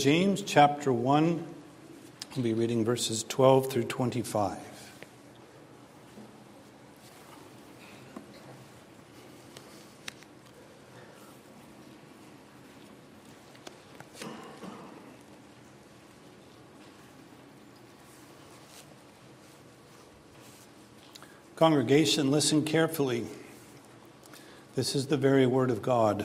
James chapter 1, we'll be reading verses 12 through 25. Congregation, listen carefully. This is the very word of God.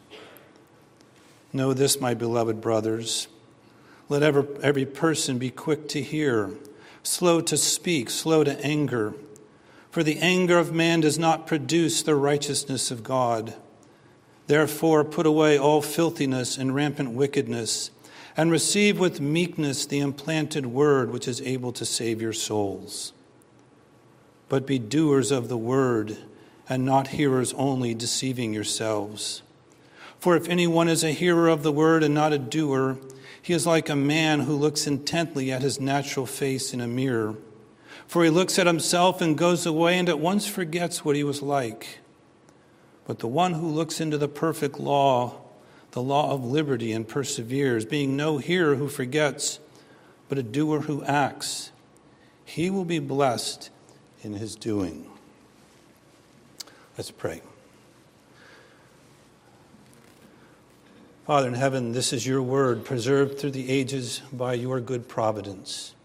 Know this, my beloved brothers. Let every, every person be quick to hear, slow to speak, slow to anger. For the anger of man does not produce the righteousness of God. Therefore, put away all filthiness and rampant wickedness, and receive with meekness the implanted word which is able to save your souls. But be doers of the word, and not hearers only, deceiving yourselves. For if anyone is a hearer of the word and not a doer, he is like a man who looks intently at his natural face in a mirror. For he looks at himself and goes away and at once forgets what he was like. But the one who looks into the perfect law, the law of liberty, and perseveres, being no hearer who forgets, but a doer who acts, he will be blessed in his doing. Let's pray. Father in heaven, this is your word, preserved through the ages by your good providence.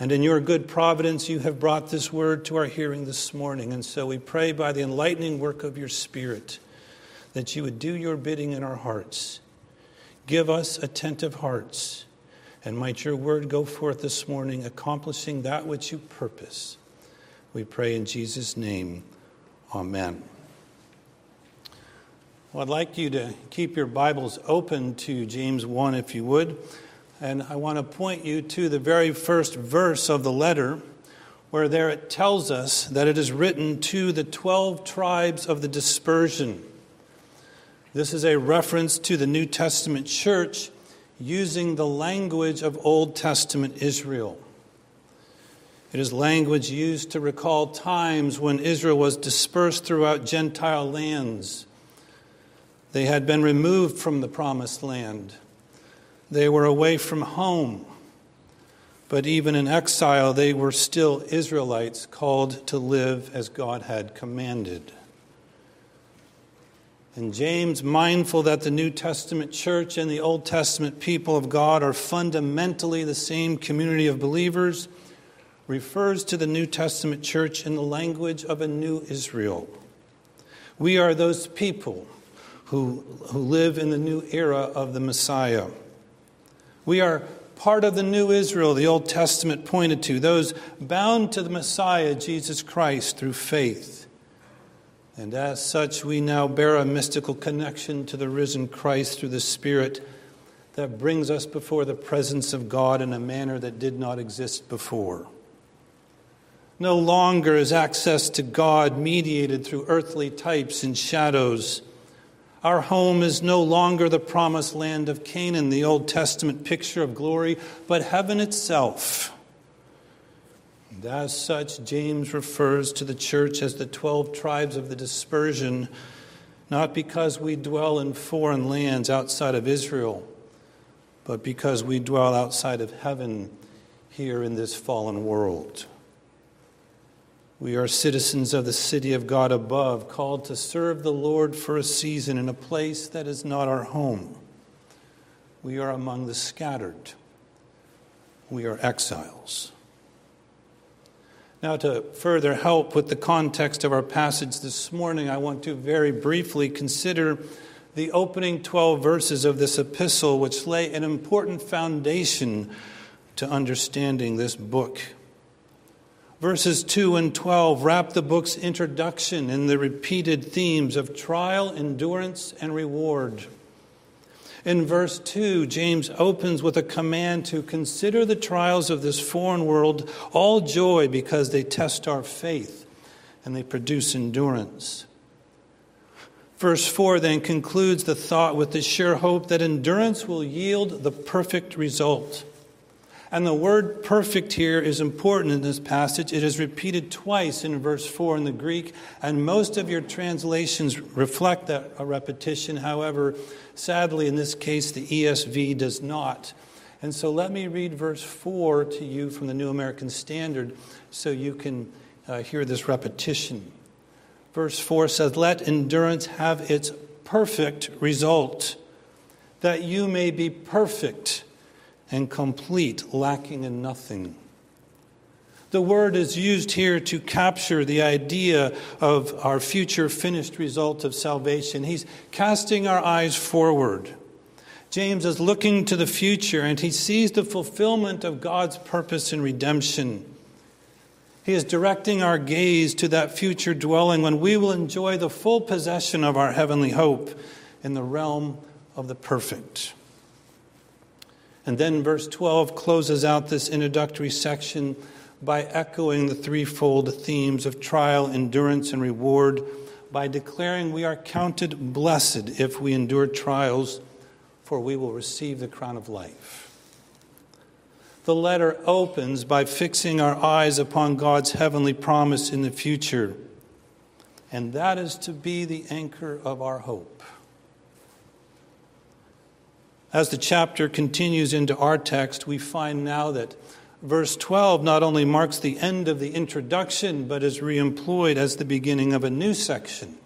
And in your good providence, you have brought this word to our hearing this morning. And so we pray by the enlightening work of your Spirit that you would do your bidding in our hearts. Give us attentive hearts, and might your word go forth this morning, accomplishing that which you purpose. We pray in Jesus' name. Amen. Well, I'd like you to keep your Bibles open to James 1, if you would. And I want to point you to the very first verse of the letter, where there it tells us that it is written to the 12 tribes of the dispersion. This is a reference to the New Testament church using the language of Old Testament Israel. It is language used to recall times when Israel was dispersed throughout Gentile lands they had been removed from the promised land. They were away from home. But even in exile, they were still Israelites called to live as God had commanded. And James, mindful that the New Testament church and the Old Testament people of God are fundamentally the same community of believers, refers to the New Testament church in the language of a new Israel. We are those people who, who live in the new era of the Messiah. We are part of the new Israel the Old Testament pointed to, those bound to the Messiah, Jesus Christ, through faith. And as such, we now bear a mystical connection to the risen Christ through the Spirit that brings us before the presence of God in a manner that did not exist before. No longer is access to God mediated through earthly types and shadows our home is no longer the promised land of Canaan, the Old Testament picture of glory, but heaven itself. And as such, James refers to the church as the 12 tribes of the dispersion, not because we dwell in foreign lands outside of Israel, but because we dwell outside of heaven here in this fallen world. We are citizens of the city of God above, called to serve the Lord for a season in a place that is not our home. we are among the scattered. We are exiles. Now, to further help with the context of our passage this morning, I want to very briefly consider the opening 12 verses of this epistle, which lay an important foundation to understanding this book. Verses 2 and 12 wrap the book's introduction in the repeated themes of trial, endurance, and reward. In verse 2, James opens with a command to consider the trials of this foreign world all joy because they test our faith and they produce endurance. Verse 4 then concludes the thought with the sure hope that endurance will yield the perfect result. And the word perfect here is important in this passage. It is repeated twice in verse 4 in the Greek, and most of your translations reflect that repetition. However, sadly, in this case, the ESV does not. And so let me read verse 4 to you from the New American Standard so you can uh, hear this repetition. Verse 4 says, Let endurance have its perfect result, that you may be perfect and complete, lacking in nothing. The word is used here to capture the idea of our future finished result of salvation. He's casting our eyes forward. James is looking to the future and he sees the fulfillment of God's purpose in redemption. He is directing our gaze to that future dwelling when we will enjoy the full possession of our heavenly hope in the realm of the perfect. And then verse 12 closes out this introductory section by echoing the threefold themes of trial, endurance, and reward by declaring we are counted blessed if we endure trials, for we will receive the crown of life the letter opens by fixing our eyes upon God's heavenly promise in the future. And that is to be the anchor of our hope. As the chapter continues into our text, we find now that verse 12 not only marks the end of the introduction, but is reemployed as the beginning of a new section.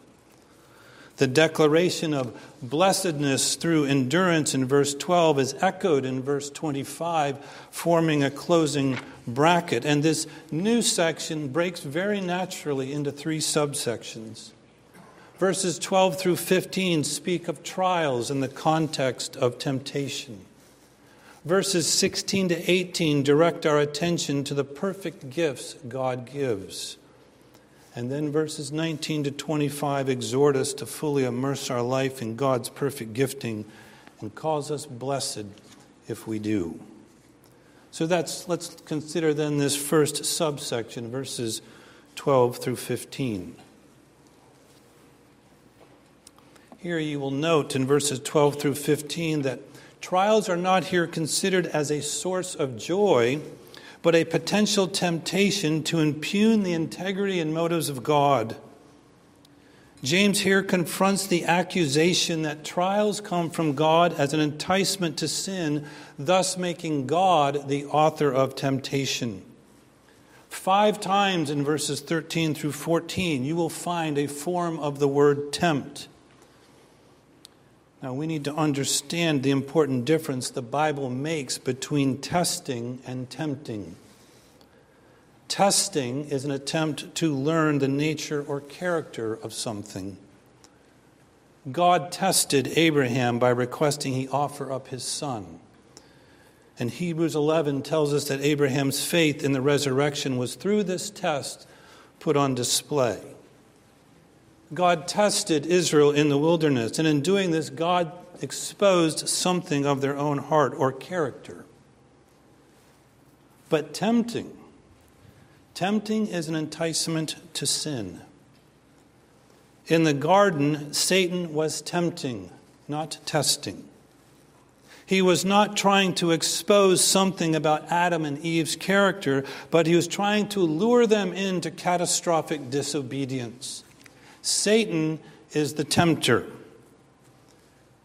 The declaration of blessedness through endurance in verse 12 is echoed in verse 25, forming a closing bracket. And this new section breaks very naturally into three subsections. Verses 12 through 15 speak of trials in the context of temptation. Verses 16 to 18 direct our attention to the perfect gifts God gives. And then verses 19 to 25 exhort us to fully immerse our life in God's perfect gifting and calls us blessed if we do. So that's let's consider then this first subsection verses 12 through 15. Here you will note in verses 12 through 15 that trials are not here considered as a source of joy but a potential temptation to impugn the integrity and motives of God. James here confronts the accusation that trials come from God as an enticement to sin, thus making God the author of temptation. Five times in verses 13 through 14, you will find a form of the word tempt. Now, we need to understand the important difference the Bible makes between testing and tempting. Testing is an attempt to learn the nature or character of something. God tested Abraham by requesting he offer up his son. And Hebrews 11 tells us that Abraham's faith in the resurrection was through this test put on display. God tested Israel in the wilderness, and in doing this, God exposed something of their own heart or character. But tempting, tempting is an enticement to sin. In the garden, Satan was tempting, not testing. He was not trying to expose something about Adam and Eve's character, but he was trying to lure them into catastrophic disobedience. Satan is the tempter.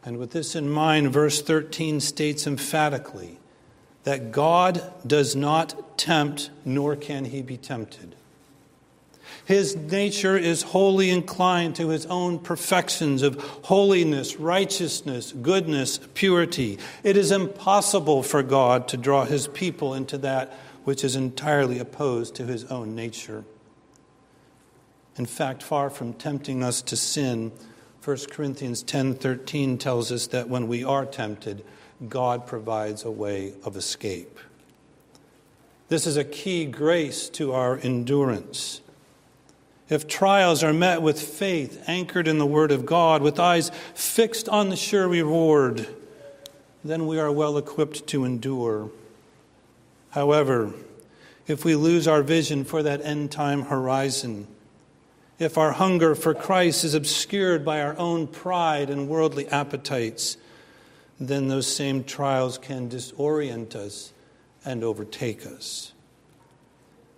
And with this in mind, verse 13 states emphatically that God does not tempt, nor can he be tempted. His nature is wholly inclined to his own perfections of holiness, righteousness, goodness, purity. It is impossible for God to draw his people into that which is entirely opposed to his own nature. In fact, far from tempting us to sin, 1 Corinthians 10:13 tells us that when we are tempted, God provides a way of escape. This is a key grace to our endurance. If trials are met with faith anchored in the Word of God, with eyes fixed on the sure reward, then we are well equipped to endure. However, if we lose our vision for that end time horizon, if our hunger for Christ is obscured by our own pride and worldly appetites, then those same trials can disorient us and overtake us.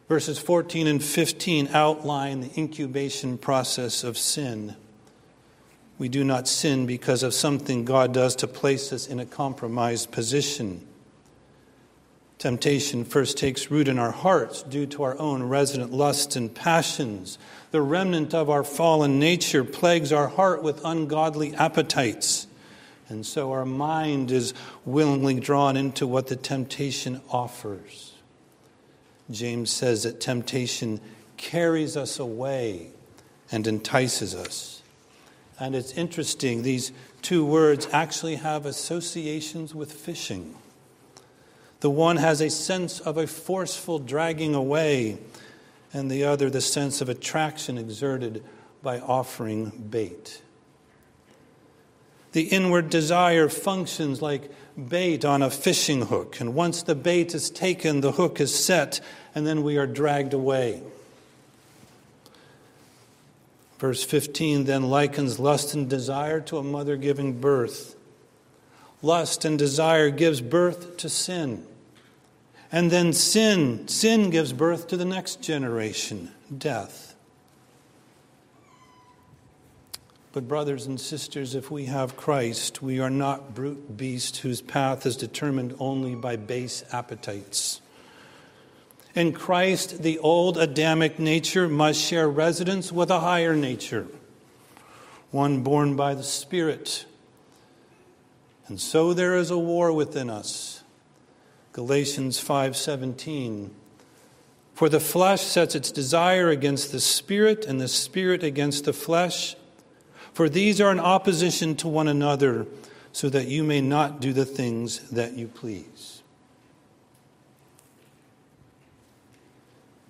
Verses 14 and 15 outline the incubation process of sin. We do not sin because of something God does to place us in a compromised position. Temptation first takes root in our hearts due to our own resident lusts and passions. The remnant of our fallen nature plagues our heart with ungodly appetites. And so our mind is willingly drawn into what the temptation offers. James says that temptation carries us away and entices us. And it's interesting, these two words actually have associations with fishing. The one has a sense of a forceful dragging away, and the other the sense of attraction exerted by offering bait. The inward desire functions like bait on a fishing hook. And once the bait is taken, the hook is set, and then we are dragged away. Verse 15 then likens lust and desire to a mother giving birth. Lust and desire gives birth to sin. And then sin, sin gives birth to the next generation, death. But, brothers and sisters, if we have Christ, we are not brute beasts whose path is determined only by base appetites. In Christ, the old Adamic nature must share residence with a higher nature, one born by the Spirit. And so there is a war within us. Galatians 5:17 For the flesh sets its desire against the spirit and the spirit against the flesh for these are in opposition to one another, so that you may not do the things that you please.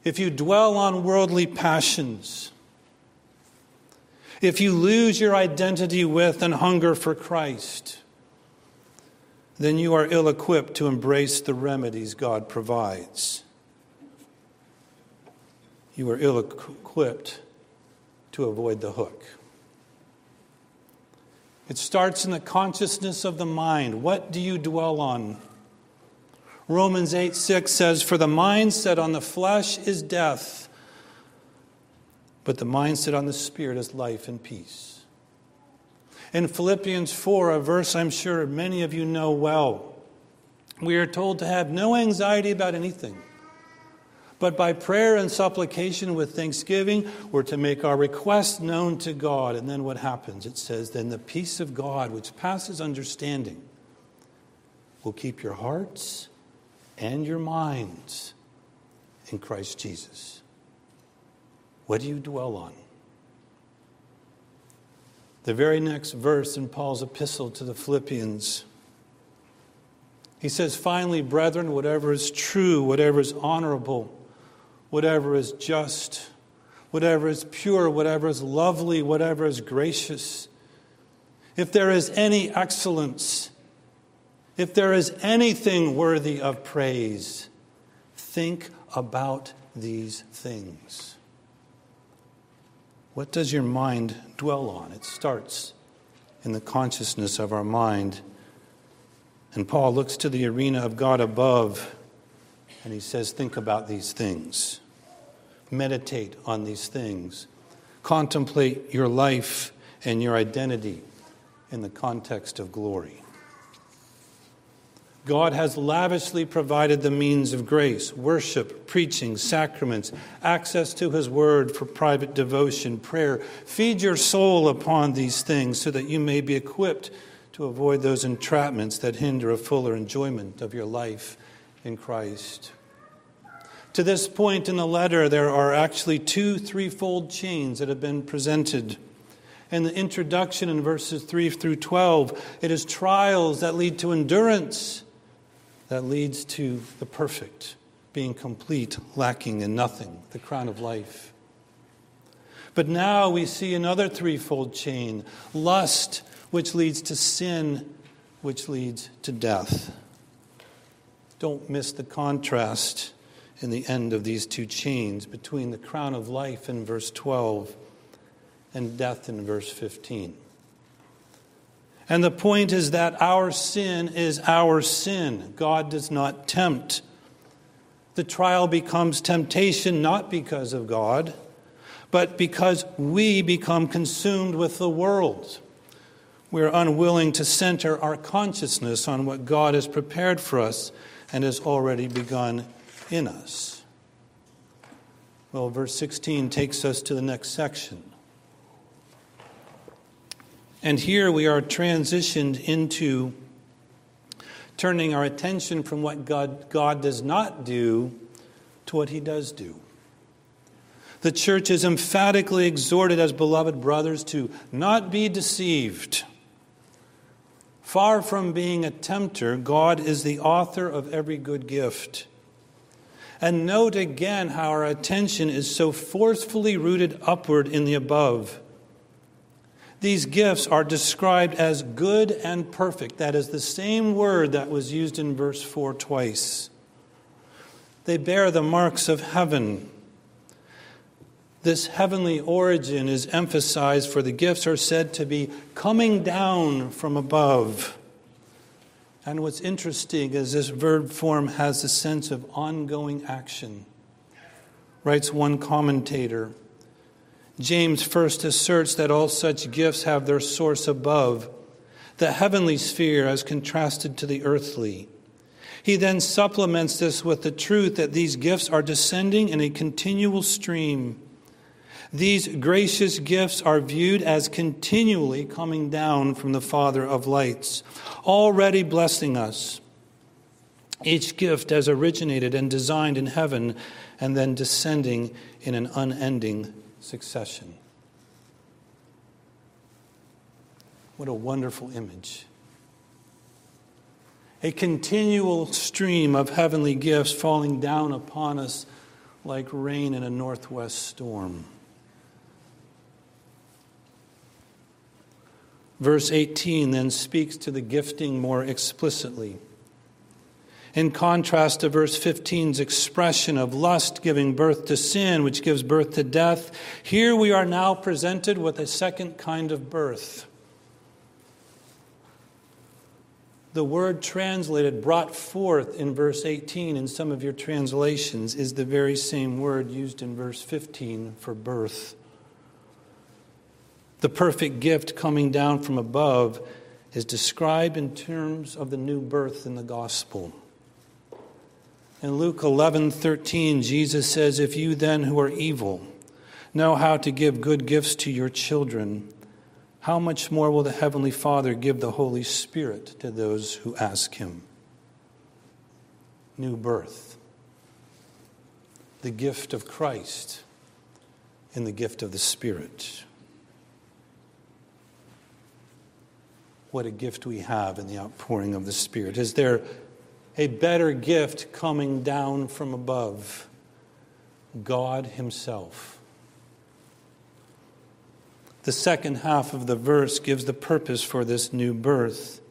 If you dwell on worldly passions, if you lose your identity with and hunger for Christ, then you are ill equipped to embrace the remedies God provides. You are ill equipped to avoid the hook. It starts in the consciousness of the mind. What do you dwell on? Romans 8 6 says, For the mindset on the flesh is death, but the mindset on the spirit is life and peace. In Philippians 4, a verse I'm sure many of you know well, we are told to have no anxiety about anything but by prayer and supplication with thanksgiving, we're to make our requests known to God. And then what happens? It says, Then the peace of God, which passes understanding, will keep your hearts and your minds in Christ Jesus. What do you dwell on? The very next verse in Paul's epistle to the Philippians. He says, Finally, brethren, whatever is true, whatever is honorable, whatever is just, whatever is pure, whatever is lovely, whatever is gracious, if there is any excellence, if there is anything worthy of praise, think about these things. What does your mind dwell on? It starts in the consciousness of our mind. And Paul looks to the arena of God above and he says, Think about these things, meditate on these things, contemplate your life and your identity in the context of glory. God has lavishly provided the means of grace worship, preaching, sacraments, access to His Word for private devotion, prayer. Feed your soul upon these things so that you may be equipped to avoid those entrapments that hinder a fuller enjoyment of your life in Christ. To this point in the letter, there are actually two threefold chains that have been presented. In the introduction in verses 3 through 12, it is trials that lead to endurance that leads to the perfect, being complete, lacking in nothing, the crown of life. But now we see another threefold chain lust, which leads to sin, which leads to death. Don't miss the contrast in the end of these two chains between the crown of life in verse 12 and death in verse 15. And the point is that our sin is our sin. God does not tempt. The trial becomes temptation not because of God, but because we become consumed with the world. We're unwilling to center our consciousness on what God has prepared for us and has already begun in us. Well, verse 16 takes us to the next section. And here we are transitioned into turning our attention from what God, God does not do to what he does do. The church is emphatically exhorted as beloved brothers to not be deceived. Far from being a tempter, God is the author of every good gift. And note again how our attention is so forcefully rooted upward in the above. These gifts are described as good and perfect. That is the same word that was used in verse 4 twice. They bear the marks of heaven. This heavenly origin is emphasized, for the gifts are said to be coming down from above. And what's interesting is this verb form has the sense of ongoing action. Writes one commentator. James first asserts that all such gifts have their source above, the heavenly sphere as contrasted to the earthly. He then supplements this with the truth that these gifts are descending in a continual stream. These gracious gifts are viewed as continually coming down from the Father of lights, already blessing us. Each gift as originated and designed in heaven and then descending in an unending succession. What a wonderful image. A continual stream of heavenly gifts falling down upon us like rain in a northwest storm. Verse 18 then speaks to the gifting more explicitly in contrast to verse 15's expression of lust giving birth to sin, which gives birth to death, here we are now presented with a second kind of birth. The word translated brought forth in verse 18 in some of your translations is the very same word used in verse 15 for birth. The perfect gift coming down from above is described in terms of the new birth in the gospel. In Luke 11 13, Jesus says, If you then who are evil know how to give good gifts to your children, how much more will the Heavenly Father give the Holy Spirit to those who ask Him? New birth, the gift of Christ in the gift of the Spirit. What a gift we have in the outpouring of the Spirit. Is there a better gift coming down from above God Himself. The second half of the verse gives the purpose for this new birth.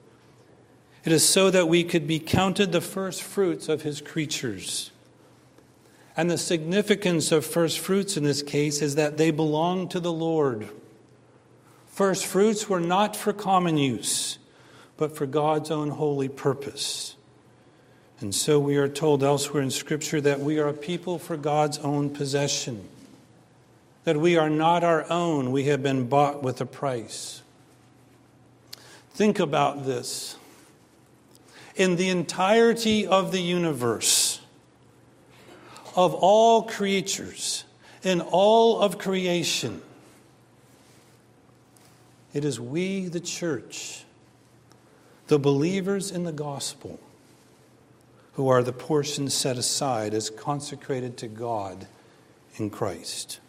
It is so that we could be counted the first fruits of His creatures. And the significance of first fruits in this case is that they belong to the Lord. First fruits were not for common use, but for God's own holy purpose. And so we are told elsewhere in Scripture that we are a people for God's own possession, that we are not our own, we have been bought with a price. Think about this. in the entirety of the universe, of all creatures, in all of creation. It is we, the church, the believers in the gospel, who are the portion set aside as consecrated to God in Christ.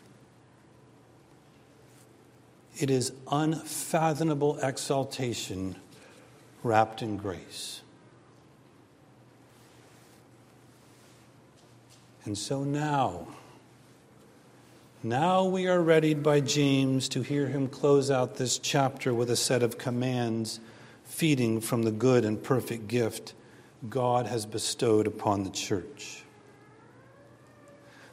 It is unfathomable exaltation wrapped in grace. And so now, now we are readied by James to hear him close out this chapter with a set of commands feeding from the good and perfect gift God has bestowed upon the church.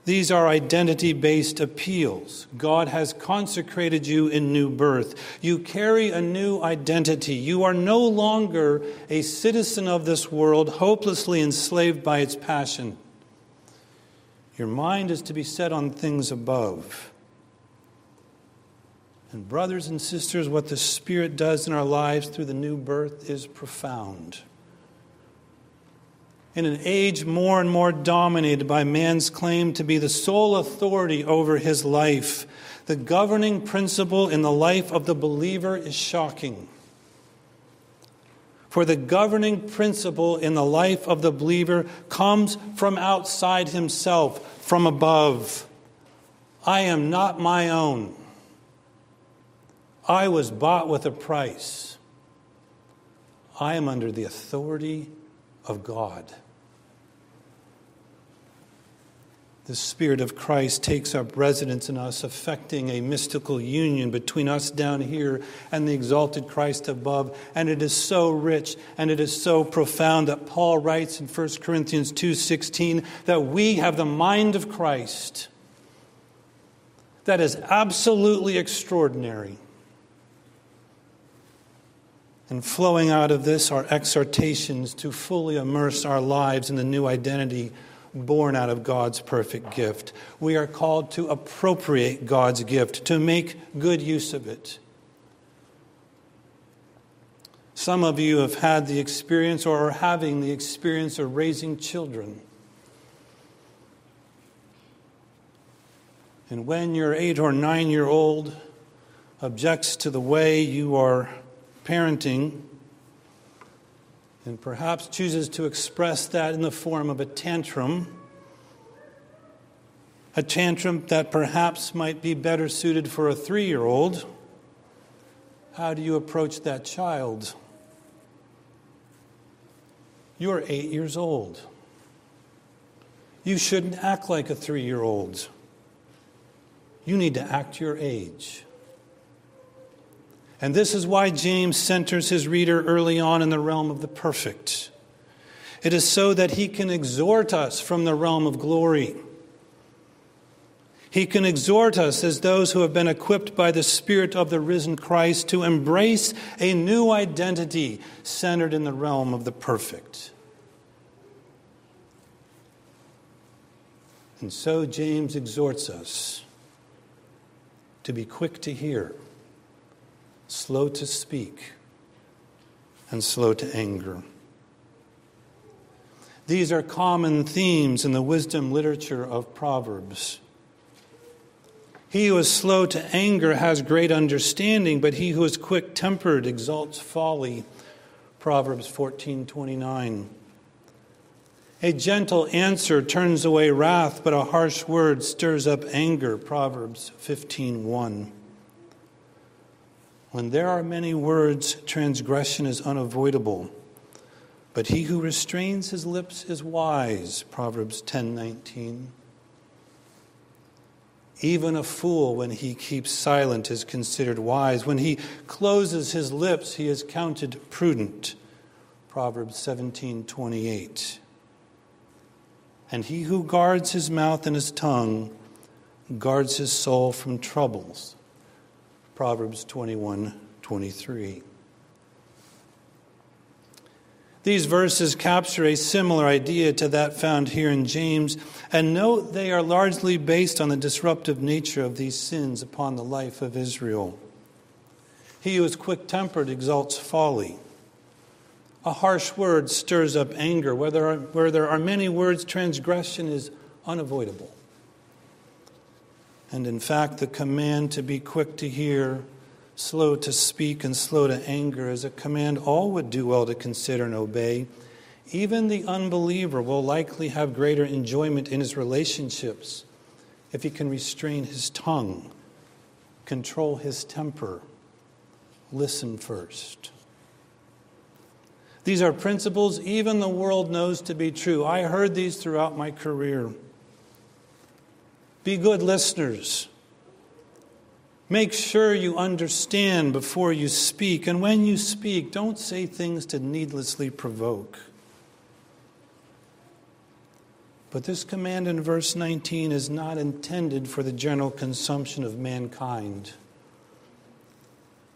These are identity based appeals. God has consecrated you in new birth. You carry a new identity. You are no longer a citizen of this world, hopelessly enslaved by its passion. Your mind is to be set on things above. And, brothers and sisters, what the Spirit does in our lives through the new birth is profound in an age more and more dominated by man's claim to be the sole authority over his life, the governing principle in the life of the believer is shocking. For the governing principle in the life of the believer comes from outside himself, from above. I am not my own. I was bought with a price. I am under the authority of God. The Spirit of Christ takes up residence in us, affecting a mystical union between us down here and the exalted Christ above. And it is so rich and it is so profound that Paul writes in 1 Corinthians 2:16 that we have the mind of Christ. That is absolutely extraordinary. And flowing out of this are exhortations to fully immerse our lives in the new identity born out of God's perfect gift. We are called to appropriate God's gift, to make good use of it. Some of you have had the experience or are having the experience of raising children. And when your eight or nine year old objects to the way you are parenting, and perhaps chooses to express that in the form of a tantrum. A tantrum that perhaps might be better suited for a three year old. How do you approach that child? You're eight years old. You shouldn't act like a three year old. You need to act your age. And this is why James centers his reader early on in the realm of the perfect. It is so that he can exhort us from the realm of glory. He can exhort us as those who have been equipped by the Spirit of the risen Christ to embrace a new identity centered in the realm of the perfect. And so James exhorts us to be quick to hear slow to speak, and slow to anger. These are common themes in the wisdom literature of Proverbs. He who is slow to anger has great understanding, but he who is quick tempered exalts folly. Proverbs 14:29. A gentle answer turns away wrath, but a harsh word stirs up anger. Proverbs 15:1. When there are many words, transgression is unavoidable. But he who restrains his lips is wise. Proverbs 10:19. Even a fool, when he keeps silent, is considered wise. When he closes his lips, he is counted prudent. Proverbs 17:28. And he who guards his mouth and his tongue guards his soul from troubles. Proverbs 21 23. These verses capture a similar idea to that found here in James, and note they are largely based on the disruptive nature of these sins upon the life of Israel. He who is quick tempered exalts folly. A harsh word stirs up anger. Where there, are, where there are many words, transgression is unavoidable. And in fact, the command to be quick to hear, slow to speak, and slow to anger is a command all would do well to consider and obey. Even the unbeliever will likely have greater enjoyment in his relationships if he can restrain his tongue, control his temper, listen first. These are principles even the world knows to be true. I heard these throughout my career. Be good listeners. Make sure you understand before you speak. And when you speak, don't say things to needlessly provoke. But this command in verse 19 is not intended for the general consumption of mankind.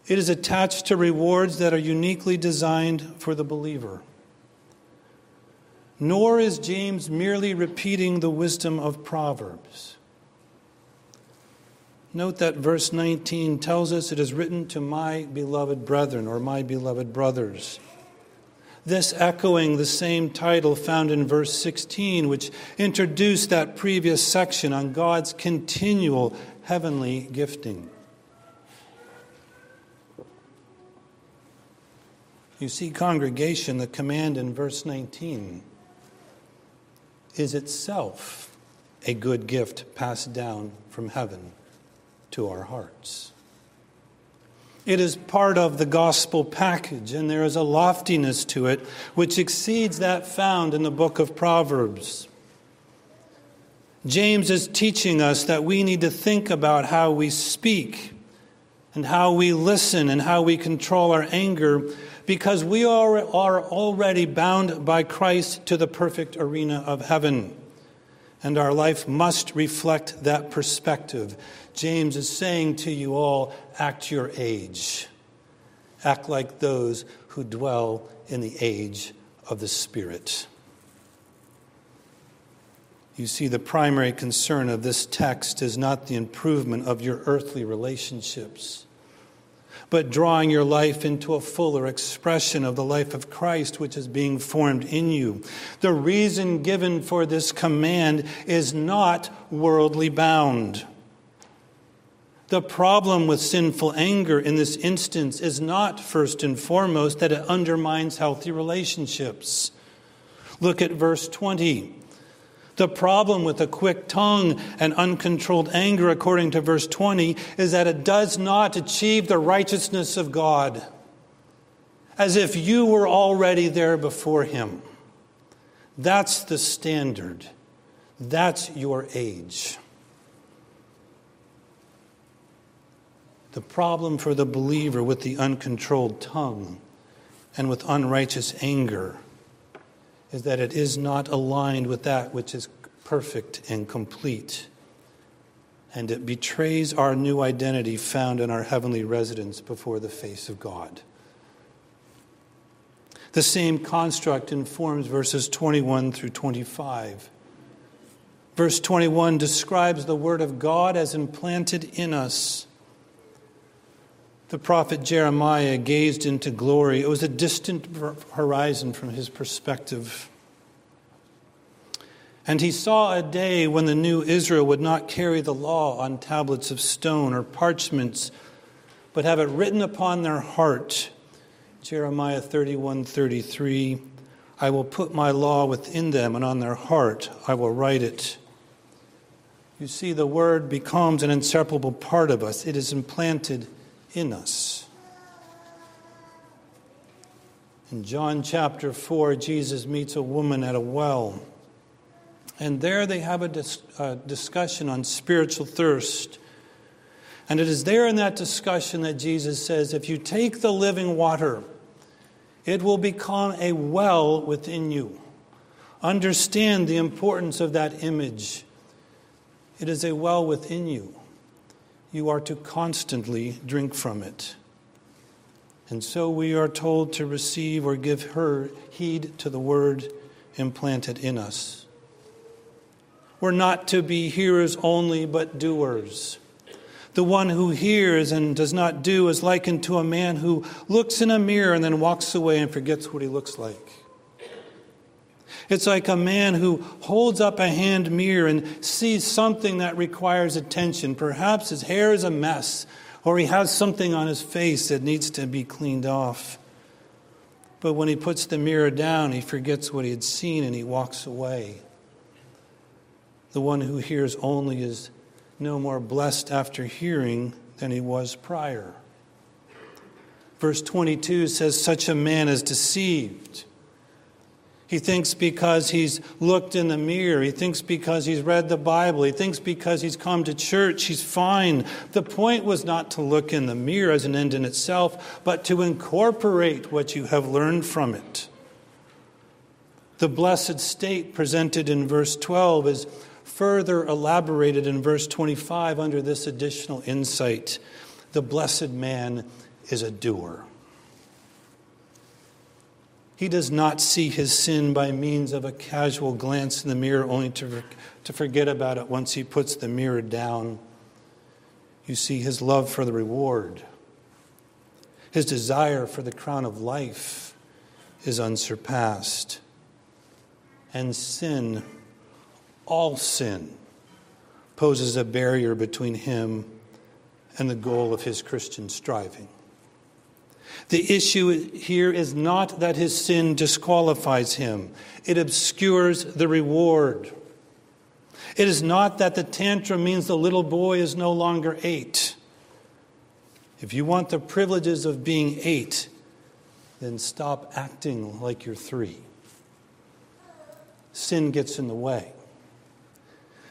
It is attached to rewards that are uniquely designed for the believer. Nor is James merely repeating the wisdom of Proverbs. Note that verse 19 tells us it is written to my beloved brethren or my beloved brothers. This echoing the same title found in verse 16, which introduced that previous section on God's continual heavenly gifting. You see, congregation, the command in verse 19 is itself a good gift passed down from heaven to our hearts. It is part of the gospel package, and there is a loftiness to it which exceeds that found in the book of Proverbs. James is teaching us that we need to think about how we speak and how we listen and how we control our anger because we are, already bound by Christ to the perfect arena of heaven. And our life must reflect that perspective. James is saying to you all act your age, act like those who dwell in the age of the Spirit. You see, the primary concern of this text is not the improvement of your earthly relationships but drawing your life into a fuller expression of the life of Christ which is being formed in you. The reason given for this command is not worldly bound. The problem with sinful anger in this instance is not, first and foremost, that it undermines healthy relationships. Look at verse 20. The problem with a quick tongue and uncontrolled anger, according to verse 20, is that it does not achieve the righteousness of God, as if you were already there before Him. That's the standard. That's your age. The problem for the believer with the uncontrolled tongue and with unrighteous anger is that it is not aligned with that which is perfect and complete. And it betrays our new identity found in our heavenly residence before the face of God. The same construct informs verses 21 through 25. Verse 21 describes the Word of God as implanted in us. The prophet Jeremiah gazed into glory. It was a distant horizon from his perspective. And he saw a day when the new Israel would not carry the law on tablets of stone or parchments, but have it written upon their heart. Jeremiah 31 33. I will put my law within them, and on their heart I will write it. You see, the word becomes an inseparable part of us, it is implanted in us. In John chapter 4, Jesus meets a woman at a well. And there they have a dis- uh, discussion on spiritual thirst. And it is there in that discussion that Jesus says if you take the living water, it will become a well within you. Understand the importance of that image. It is a well within you. You are to constantly drink from it. And so we are told to receive or give her heed to the word implanted in us. We're not to be hearers only, but doers. The one who hears and does not do is likened to a man who looks in a mirror and then walks away and forgets what he looks like. It's like a man who holds up a hand mirror and sees something that requires attention. Perhaps his hair is a mess, or he has something on his face that needs to be cleaned off. But when he puts the mirror down, he forgets what he had seen and he walks away. The one who hears only is no more blessed after hearing than he was prior. Verse 22 says, Such a man is deceived. He thinks because he's looked in the mirror. He thinks because he's read the Bible. He thinks because he's come to church, he's fine. The point was not to look in the mirror as an end in itself, but to incorporate what you have learned from it. The blessed state presented in verse 12 is further elaborated in verse 25 under this additional insight. The blessed man is a doer. He does not see his sin by means of a casual glance in the mirror, only to, to forget about it once he puts the mirror down. You see his love for the reward. His desire for the crown of life is unsurpassed. And sin, all sin, poses a barrier between him and the goal of his Christian striving. The issue here is not that his sin disqualifies him, it obscures the reward. It is not that the tantrum means the little boy is no longer eight. If you want the privileges of being eight, then stop acting like you're three. Sin gets in the way.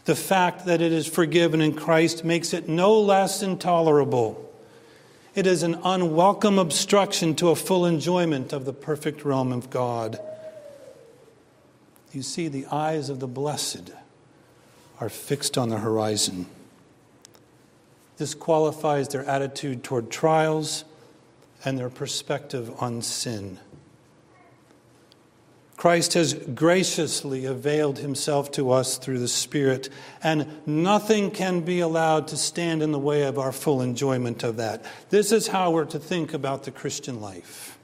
The fact that it is forgiven in Christ makes it no less intolerable. It is an unwelcome obstruction to a full enjoyment of the perfect realm of God. You see, the eyes of the blessed are fixed on the horizon. This qualifies their attitude toward trials and their perspective on sin. Christ has graciously availed himself to us through the Spirit, and nothing can be allowed to stand in the way of our full enjoyment of that. This is how we're to think about the Christian life.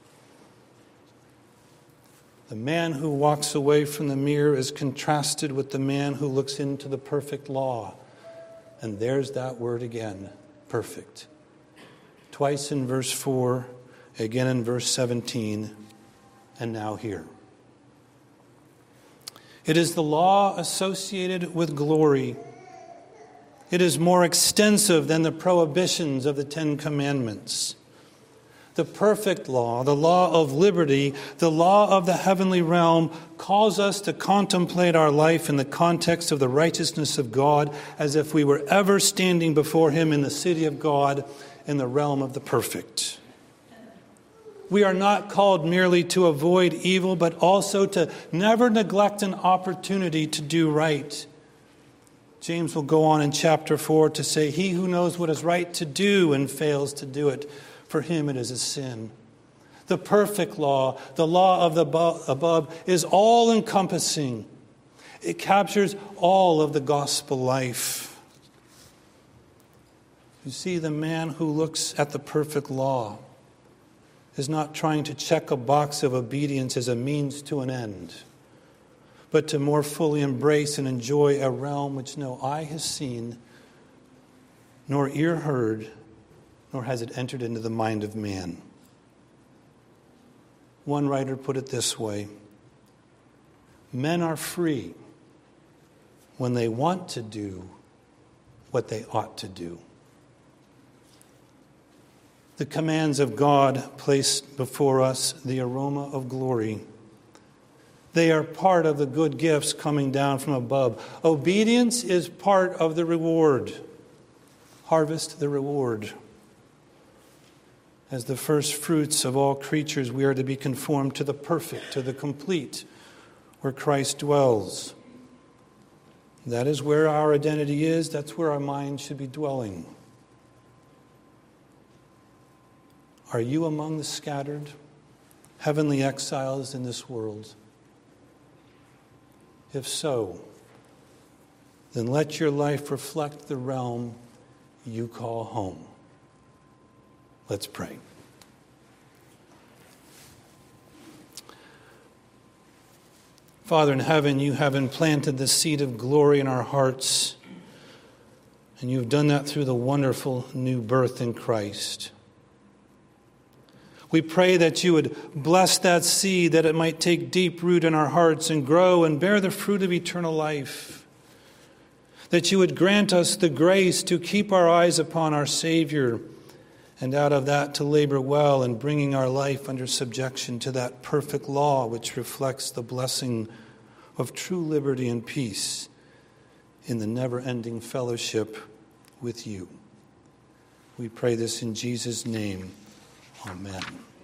The man who walks away from the mirror is contrasted with the man who looks into the perfect law. And there's that word again perfect. Twice in verse 4, again in verse 17, and now here. It is the law associated with glory. It is more extensive than the prohibitions of the Ten Commandments. The perfect law, the law of liberty, the law of the heavenly realm, calls us to contemplate our life in the context of the righteousness of God as if we were ever standing before Him in the city of God in the realm of the perfect. We are not called merely to avoid evil, but also to never neglect an opportunity to do right. James will go on in chapter 4 to say, He who knows what is right to do and fails to do it, for him it is a sin. The perfect law, the law of the above, is all encompassing. It captures all of the gospel life. You see, the man who looks at the perfect law is not trying to check a box of obedience as a means to an end, but to more fully embrace and enjoy a realm which no eye has seen, nor ear heard, nor has it entered into the mind of man. One writer put it this way Men are free when they want to do what they ought to do the commands of God placed before us the aroma of glory. They are part of the good gifts coming down from above. Obedience is part of the reward. Harvest the reward. As the first fruits of all creatures, we are to be conformed to the perfect, to the complete, where Christ dwells. That is where our identity is, that's where our mind should be dwelling. Are you among the scattered, heavenly exiles in this world? If so, then let your life reflect the realm you call home. Let's pray. Father in heaven, you have implanted the seed of glory in our hearts, and you've done that through the wonderful new birth in Christ. We pray that you would bless that seed, that it might take deep root in our hearts and grow and bear the fruit of eternal life. That you would grant us the grace to keep our eyes upon our Savior, and out of that to labor well in bringing our life under subjection to that perfect law which reflects the blessing of true liberty and peace in the never ending fellowship with you. We pray this in Jesus' name. Amen.